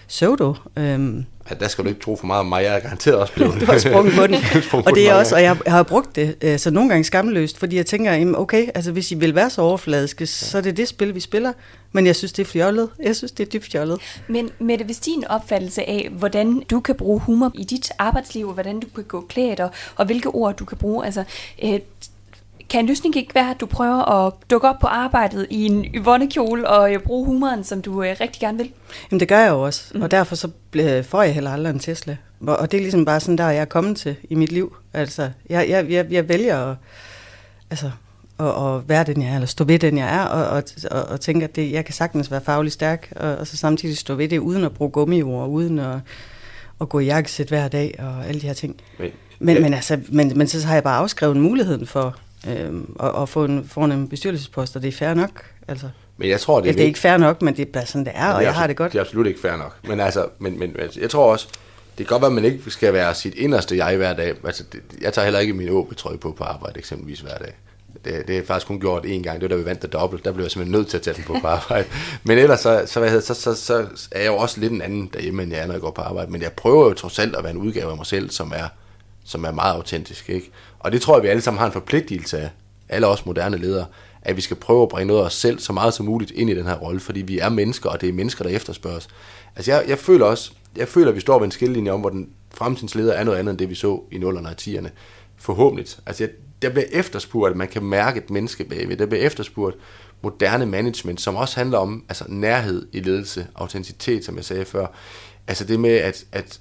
S3: pseudo. Øhm,
S2: Ja, der skal du ikke tro for meget om mig. Jeg er garanteret også blevet...
S3: du har sprunget på den. og det er også, og jeg har brugt det øh, så nogle gange skamløst, fordi jeg tænker, okay, altså hvis I vil være så overfladiske, så er det det spil, vi spiller. Men jeg synes, det er fjollet. Jeg synes, det er dybt fjollet.
S1: Men Mette, hvis din opfattelse af, hvordan du kan bruge humor i dit arbejdsliv, og hvordan du kan gå klædt, og, og hvilke ord du kan bruge, altså... Øh, kan en løsning ikke være, at du prøver at dukke op på arbejdet i en Yvonne-kjole og øh, bruge humoren, som du øh, rigtig gerne vil?
S3: Jamen det gør jeg jo også, mm. og derfor så får jeg heller aldrig en Tesla. Og det er ligesom bare sådan, der jeg er kommet til i mit liv. Altså, jeg, jeg, jeg, jeg vælger at, altså, at, at være den jeg er, eller stå ved den jeg er, og, og, og, og tænke, at det, jeg kan sagtens være faglig stærk, og, og så samtidig stå ved det, uden at bruge gummiord, uden at, at gå i jakkesæt hver dag, og alle de her ting. Men, men, ja. men, altså, men, men så har jeg bare afskrevet muligheden for øh, og, og få en, få en bestyrelsespost, og det er fair nok. Altså.
S2: Men jeg tror, det er,
S3: ja, det er ikke fair nok, men det er bare sådan, det er, og jeg har det godt.
S2: Det er absolut ikke fair nok. Men, altså, men, men altså, jeg tror også, det kan godt være, at man ikke skal være sit inderste jeg hver dag. Altså, det, jeg tager heller ikke min åbetrøje på på arbejde eksempelvis hver dag. Det, det er faktisk kun gjort én gang. Det var da vi vandt det dobbelt. Der blev jeg simpelthen nødt til at tage den på på arbejde. Men ellers så, så, hvad hedder, så, så, så, er jeg jo også lidt en anden derhjemme, end jeg er, når jeg går på arbejde. Men jeg prøver jo trods alt at være en udgave af mig selv, som er som er meget autentisk. Ikke? Og det tror jeg, vi alle sammen har en forpligtelse af, alle os moderne ledere, at vi skal prøve at bringe noget af os selv så meget som muligt ind i den her rolle, fordi vi er mennesker, og det er mennesker, der efterspørges. Altså jeg, jeg føler også, jeg føler, at vi står ved en skillelinje om, hvor den fremtidens leder er noget andet end det, vi så i 0'erne og 10'erne. Forhåbentlig. Altså jeg, der bliver efterspurgt, at man kan mærke et menneske bagved. Der bliver efterspurgt moderne management, som også handler om altså nærhed i ledelse, autenticitet, som jeg sagde før. Altså det med, at, at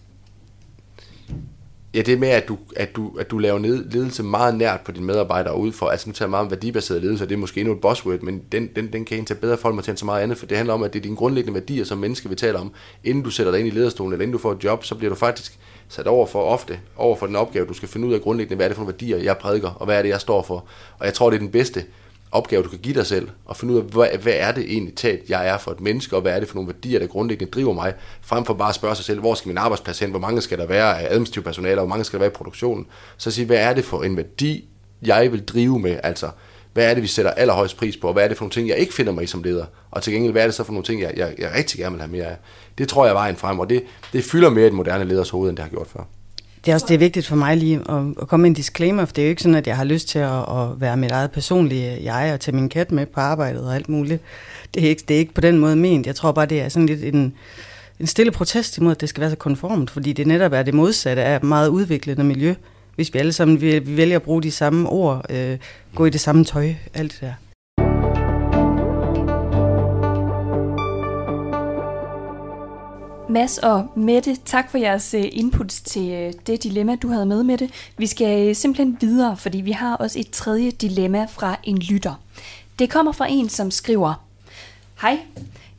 S2: Ja, det med, at du, at du, at du laver ledelse meget nært på dine medarbejdere ud for, altså nu tager jeg meget om værdibaseret ledelse, og det er måske endnu et buzzword, men den, den, den kan tage bedre folk mig til så meget andet, for det handler om, at det er dine grundlæggende værdier som menneske, vi taler om. Inden du sætter dig ind i lederstolen, eller inden du får et job, så bliver du faktisk sat over for ofte, over for den opgave, du skal finde ud af grundlæggende, hvad er det for nogle værdier, jeg prædiker, og hvad er det, jeg står for. Og jeg tror, det er den bedste opgave, du kan give dig selv, og finde ud af, hvad, hvad er det egentlig talt, jeg er for et menneske, og hvad er det for nogle værdier, der grundlæggende driver mig, frem for bare at spørge sig selv, hvor skal min arbejdsplads hen, hvor mange skal der være af administrativ personale, og hvor mange skal der være i produktionen. Så sige, hvad er det for en værdi, jeg vil drive med, altså hvad er det, vi sætter allerhøjst pris på, og hvad er det for nogle ting, jeg ikke finder mig i som leder, og til gengæld, hvad er det så for nogle ting, jeg, jeg, jeg rigtig gerne vil have mere af. Det tror jeg er vejen frem, og det, det fylder mere i den moderne leders hoved, end det har gjort før.
S3: Det er også det er vigtigt for mig lige at, at komme med en disclaimer, for det er jo ikke sådan, at jeg har lyst til at, at være mit eget personlige jeg og tage min kat med på arbejdet og alt muligt. Det er, ikke, det er ikke på den måde ment. Jeg tror bare, det er sådan lidt en, en stille protest imod, at det skal være så konformt, fordi det netop er det modsatte af meget udviklende miljø. Hvis vi alle sammen vi, vi vælger at bruge de samme ord, øh, gå i det samme tøj, alt det der.
S1: Mads og Mette, tak for jeres øh, inputs til øh, det dilemma, du havde med, Mette. Vi skal øh, simpelthen videre, fordi vi har også et tredje dilemma fra en lytter. Det kommer fra en, som skriver, Hej,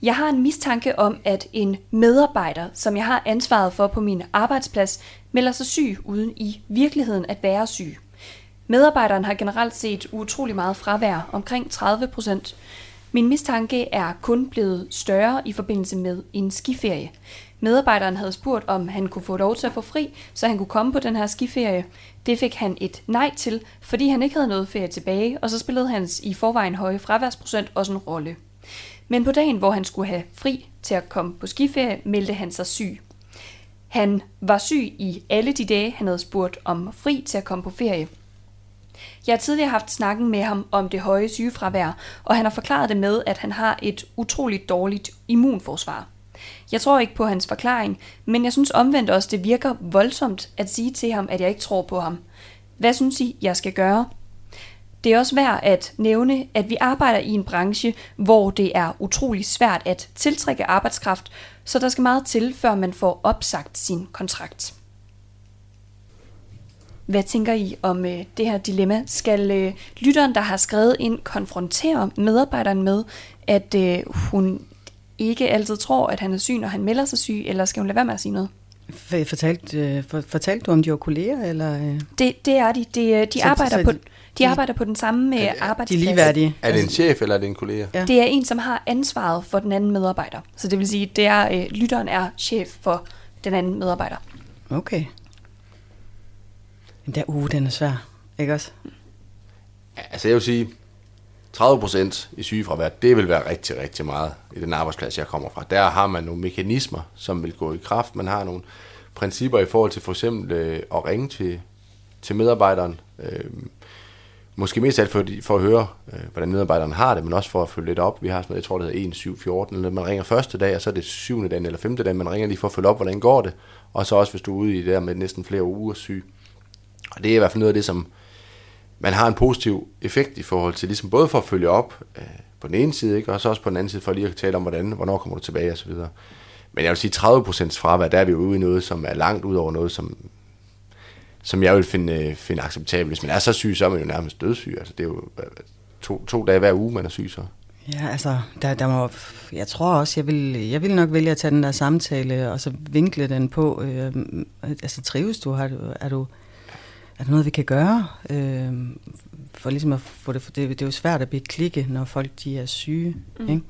S1: jeg har en mistanke om, at en medarbejder, som jeg har ansvaret for på min arbejdsplads, melder sig syg uden i virkeligheden at være syg. Medarbejderen har generelt set utrolig meget fravær, omkring 30 procent. Min mistanke er kun blevet større i forbindelse med en skiferie. Medarbejderen havde spurgt, om han kunne få lov til at få fri, så han kunne komme på den her skiferie. Det fik han et nej til, fordi han ikke havde noget ferie tilbage, og så spillede hans i forvejen høje fraværsprocent også en rolle. Men på dagen, hvor han skulle have fri til at komme på skiferie, meldte han sig syg. Han var syg i alle de dage, han havde spurgt om fri til at komme på ferie. Jeg har tidligere haft snakken med ham om det høje sygefravær, og han har forklaret det med, at han har et utroligt dårligt immunforsvar. Jeg tror ikke på hans forklaring, men jeg synes omvendt også, det virker voldsomt at sige til ham, at jeg ikke tror på ham. Hvad synes I, jeg skal gøre? Det er også værd at nævne, at vi arbejder i en branche, hvor det er utrolig svært at tiltrække arbejdskraft, så der skal meget til, før man får opsagt sin kontrakt. Hvad tænker I om øh, det her dilemma? Skal øh, lytteren, der har skrevet ind, konfrontere medarbejderen med, at øh, hun ikke altid tror, at han er syg, når han melder sig syg, eller skal hun lade være med at sige noget?
S3: Fortalte, øh, for, fortalte du, om de var kolleger? Eller? øh?
S1: Det, det er de. De, øh, de,
S3: Så-
S1: arbejder,
S3: så
S1: på,
S3: de-
S1: de arbejder på den samme
S3: De
S1: arbejdsplads.
S3: er ligeværdige.
S2: Er det en chef, eller er det en kollega?
S3: Ja.
S1: Det er en, som har ansvaret for den anden medarbejder. Så det vil sige, det er øh, lytteren er chef for den anden medarbejder.
S3: Okay. Men der, uh, den er svær. Ikke også?
S2: Altså jeg vil sige, 30% i sygefravær, det vil være rigtig, rigtig meget i den arbejdsplads, jeg kommer fra. Der har man nogle mekanismer, som vil gå i kraft. Man har nogle principper i forhold til for eksempel øh, at ringe til, til medarbejderen. Øh, måske mest alt for, for at høre, øh, hvordan medarbejderen har det, men også for at følge lidt op. Vi har sådan noget, jeg tror det hedder 1, 7, 14, eller man ringer første dag, og så er det syvende dag eller femte dag, man ringer lige for at følge op, hvordan går det. Og så også, hvis du er ude i det der med næsten flere uger syg. Og det er i hvert fald noget af det, som man har en positiv effekt i forhold til, ligesom både for at følge op øh, på den ene side, ikke? og så også på den anden side for lige at tale om, hvordan, hvornår kommer du tilbage osv. Men jeg vil sige, 30% fravær, der er vi jo ude i noget, som er langt ud over noget, som, som jeg vil finde, øh, finde acceptabelt. Hvis man er så syg, så er man jo nærmest dødssyg. Altså, det er jo øh, to, to dage hver uge, man er syg så.
S3: Ja, altså, der, der må, jeg tror også, jeg vil, jeg vil nok vælge at tage den der samtale, og så vinkle den på, øh, altså trives du, har du, er du, er der noget, vi kan gøre, øh, for ligesom at få det, for det, det er jo svært at blive klikke, når folk de er syge, mm. ikke?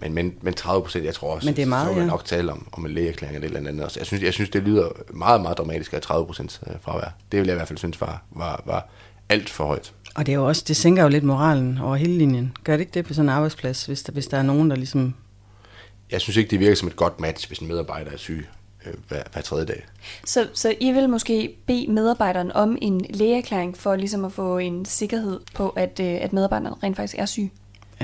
S2: Men, men, men 30 procent, jeg tror også,
S3: Men det er meget,
S2: så vil jeg
S3: ja.
S2: nok tale om, om en lægeerklæring eller et eller andet. Også. Jeg synes, jeg synes, det lyder meget, meget dramatisk at 30 procent fravær. Det vil jeg i hvert fald synes var, var, var alt for højt.
S3: Og det er jo også, det sænker jo lidt moralen over hele linjen. Gør det ikke det på sådan en arbejdsplads, hvis der, hvis der er nogen, der ligesom,
S2: Jeg synes ikke, det virker som et godt match, hvis en medarbejder er syg. Øh, hver, hver tredje dag.
S1: Så, så I vil måske bede medarbejderen om en lægeerklæring for ligesom at få en sikkerhed på, at, øh, at medarbejderen rent faktisk er syg?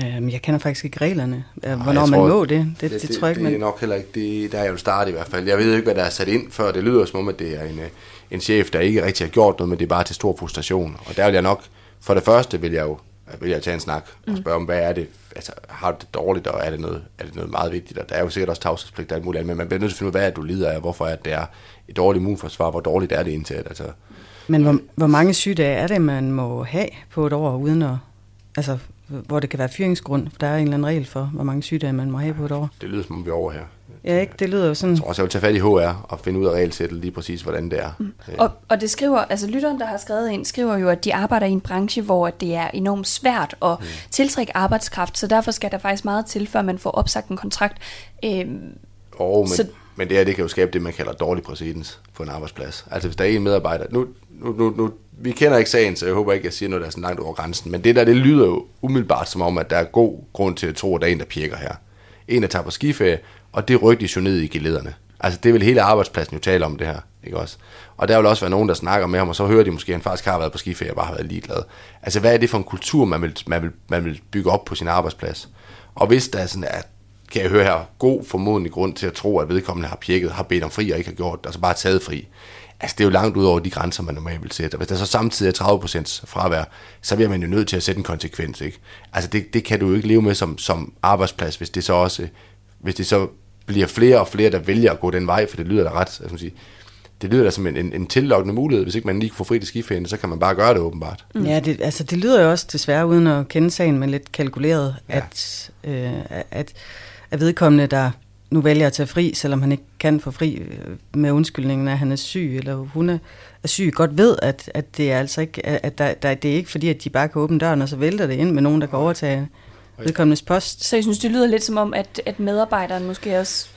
S3: Øhm, jeg kender faktisk ikke reglerne, hvornår man
S2: tror,
S3: må det. Det, det, det, tror jeg ikke,
S2: det er nok heller ikke, det, der er jo start i hvert fald. Jeg ved ikke, hvad der er sat ind før. Det lyder som om, at det er en, øh, en chef, der ikke rigtig har gjort noget, men det er bare til stor frustration. Og der vil jeg nok, for det første vil jeg jo vil jeg tage en snak og spørge om, hvad er det, altså har du det dårligt, og er det noget, er det noget meget vigtigt, og der er jo sikkert også tavshedspligt og alt muligt andet, men man bliver nødt til at finde ud af, hvad er det, du lider af, hvorfor er det, det er et dårligt immunforsvar, hvor dårligt er det indtil, altså.
S3: Men hvor, hvor mange sygedage er det, man må have på et år, uden at, altså, hvor det kan være fyringsgrund? For der er en eller anden regel for, hvor mange sygedage man må have på et år.
S2: det lyder som om vi er over her.
S3: Ja, ikke? Det lyder jo sådan...
S2: Jeg tror også, jeg vil tage fat i HR og finde ud af regelsættet lige præcis, hvordan det er. Mm.
S1: Og, og det skriver, altså lytteren, der har skrevet ind, skriver jo, at de arbejder i en branche, hvor det er enormt svært at mm. tiltrække arbejdskraft, så derfor skal der faktisk meget til, før man får opsagt en kontrakt. Øhm,
S2: Og, men,
S1: så...
S2: men det her, det kan jo skabe det, man kalder dårlig præcedens på en arbejdsplads. Altså hvis der er en medarbejder, nu, nu, nu, nu, vi kender ikke sagen, så jeg håber ikke, jeg siger noget, der er sådan langt over grænsen, men det der, det lyder jo umiddelbart som om, at der er god grund til at tro, at der er en, der pirker her. En, der tager på skiferie, og det rygtes jo ned i gelederne. Altså det vil hele arbejdspladsen jo tale om det her, ikke også? Og der vil også være nogen, der snakker med ham, og så hører de måske, at han faktisk har været på skiferie og bare har været ligeglad. Altså hvad er det for en kultur, man vil, man vil, man vil bygge op på sin arbejdsplads? Og hvis der er sådan, at kan jeg høre her, god formodentlig grund til at tro, at vedkommende har pjekket, har bedt om fri og ikke har gjort det, altså bare taget fri. Altså, det er jo langt ud over de grænser, man normalt vil sætte. Og hvis der så samtidig er 30% fravær, så bliver man jo nødt til at sætte en konsekvens, ikke? Altså, det, det kan du jo ikke leve med som, som arbejdsplads, hvis det så også, hvis det så bliver flere og flere, der vælger at gå den vej, for det lyder da ret, altså, sige, det lyder da som en, en, en tillokkende mulighed. Hvis ikke man lige kan få fri til skiferien, så kan man bare gøre det åbenbart.
S3: Mm. Ja, det, altså det lyder jo også desværre, uden at kende sagen, men lidt kalkuleret,
S2: ja.
S3: at, øh, at, at vedkommende, der nu vælger at tage fri, selvom han ikke kan få fri øh, med undskyldningen, at han er syg, eller hun er, er syg, godt ved, at, at det er altså ikke, at der, der, det er ikke fordi, at de bare kan åbne døren, og så vælter det ind med nogen, der kan overtage vedkommendes post.
S1: så jeg synes, det lyder lidt som om, at, at medarbejderen måske også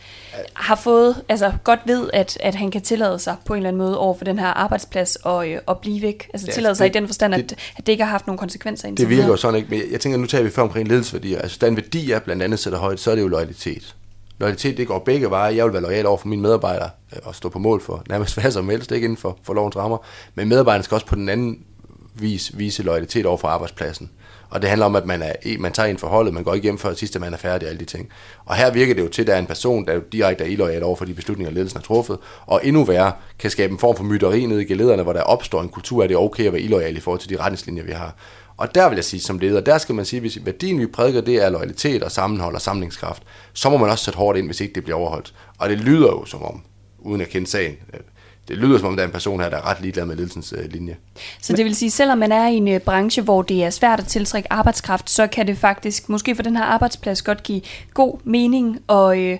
S1: har fået, altså godt ved, at, at han kan tillade sig på en eller anden måde over for den her arbejdsplads og, øh, og blive væk. Altså
S2: Ja,
S1: tillade sig
S2: det-
S1: i den forstand, at,
S2: det-
S1: at det ikke har haft nogen konsekvenser indtil
S2: Det virker jo sådan ikke, men jeg tænker, nu tager vi før omkring ledelsesværdier. Altså, den værdi, jeg blandt andet sætter højt, så er det jo loyalitet. Loyalitet, det går begge veje. Jeg vil være lojal over for mine medarbejdere øh, og stå på mål for nærmest hvad som helst, ikke inden for, for lovens rammer. Men medarbejderne skal også på den anden vis vise loyalitet over for arbejdspladsen. Og det handler om, at man, er, man tager ind forholdet, man går ikke hjem før sidst, at man er færdig og alle de ting. Og her virker det jo til, at der er en person, der jo direkte er illoyal over for de beslutninger, ledelsen har truffet, og endnu værre kan skabe en form for myteri nede i gelederne, hvor der opstår en kultur, at det er okay at være illoyal i forhold til de retningslinjer, vi har. Og der vil jeg sige, som leder, der skal man sige, hvis værdien vi prædiker, det er loyalitet og sammenhold og samlingskraft, så må man også sætte hårdt ind, hvis ikke det bliver overholdt. Og det lyder jo som om, uden at kende sagen, øh, det lyder som om, der er en person her, der er ret ligeglad med ledelsens øh, linje.
S1: Så det vil sige, selvom man er i en øh, branche, hvor det er svært at tiltrække arbejdskraft, så kan det faktisk, måske for den her arbejdsplads, godt give god mening og, øh,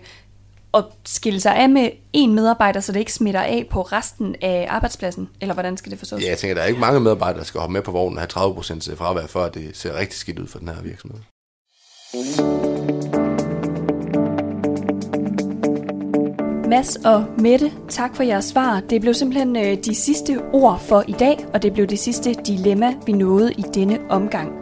S1: at skille sig af med en medarbejder, så det ikke smitter af på resten af arbejdspladsen? Eller hvordan skal det forstås?
S2: Ja, jeg tænker, der er ikke mange medarbejdere, der skal hoppe med på vognen og have 30% fravær, før det ser rigtig skidt ud for den her virksomhed.
S1: Mads og Mette, tak for jeres svar. Det blev simpelthen øh, de sidste ord for i dag, og det blev det sidste dilemma, vi nåede i denne omgang.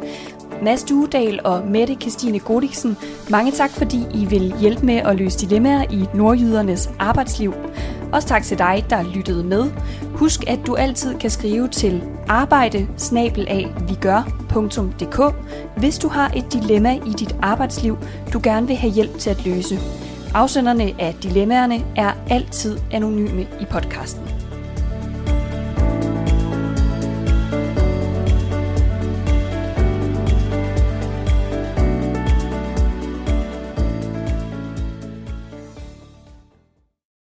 S1: Mads Duedal og Mette Christine Godiksen, mange tak, fordi I vil hjælpe med at løse dilemmaer i nordjydernes arbejdsliv. Også tak til dig, der lyttede med. Husk, at du altid kan skrive til arbejde hvis du har et dilemma i dit arbejdsliv, du gerne vil have hjælp til at løse. Afsenderne af dilemmaerne er altid anonyme i podcasten.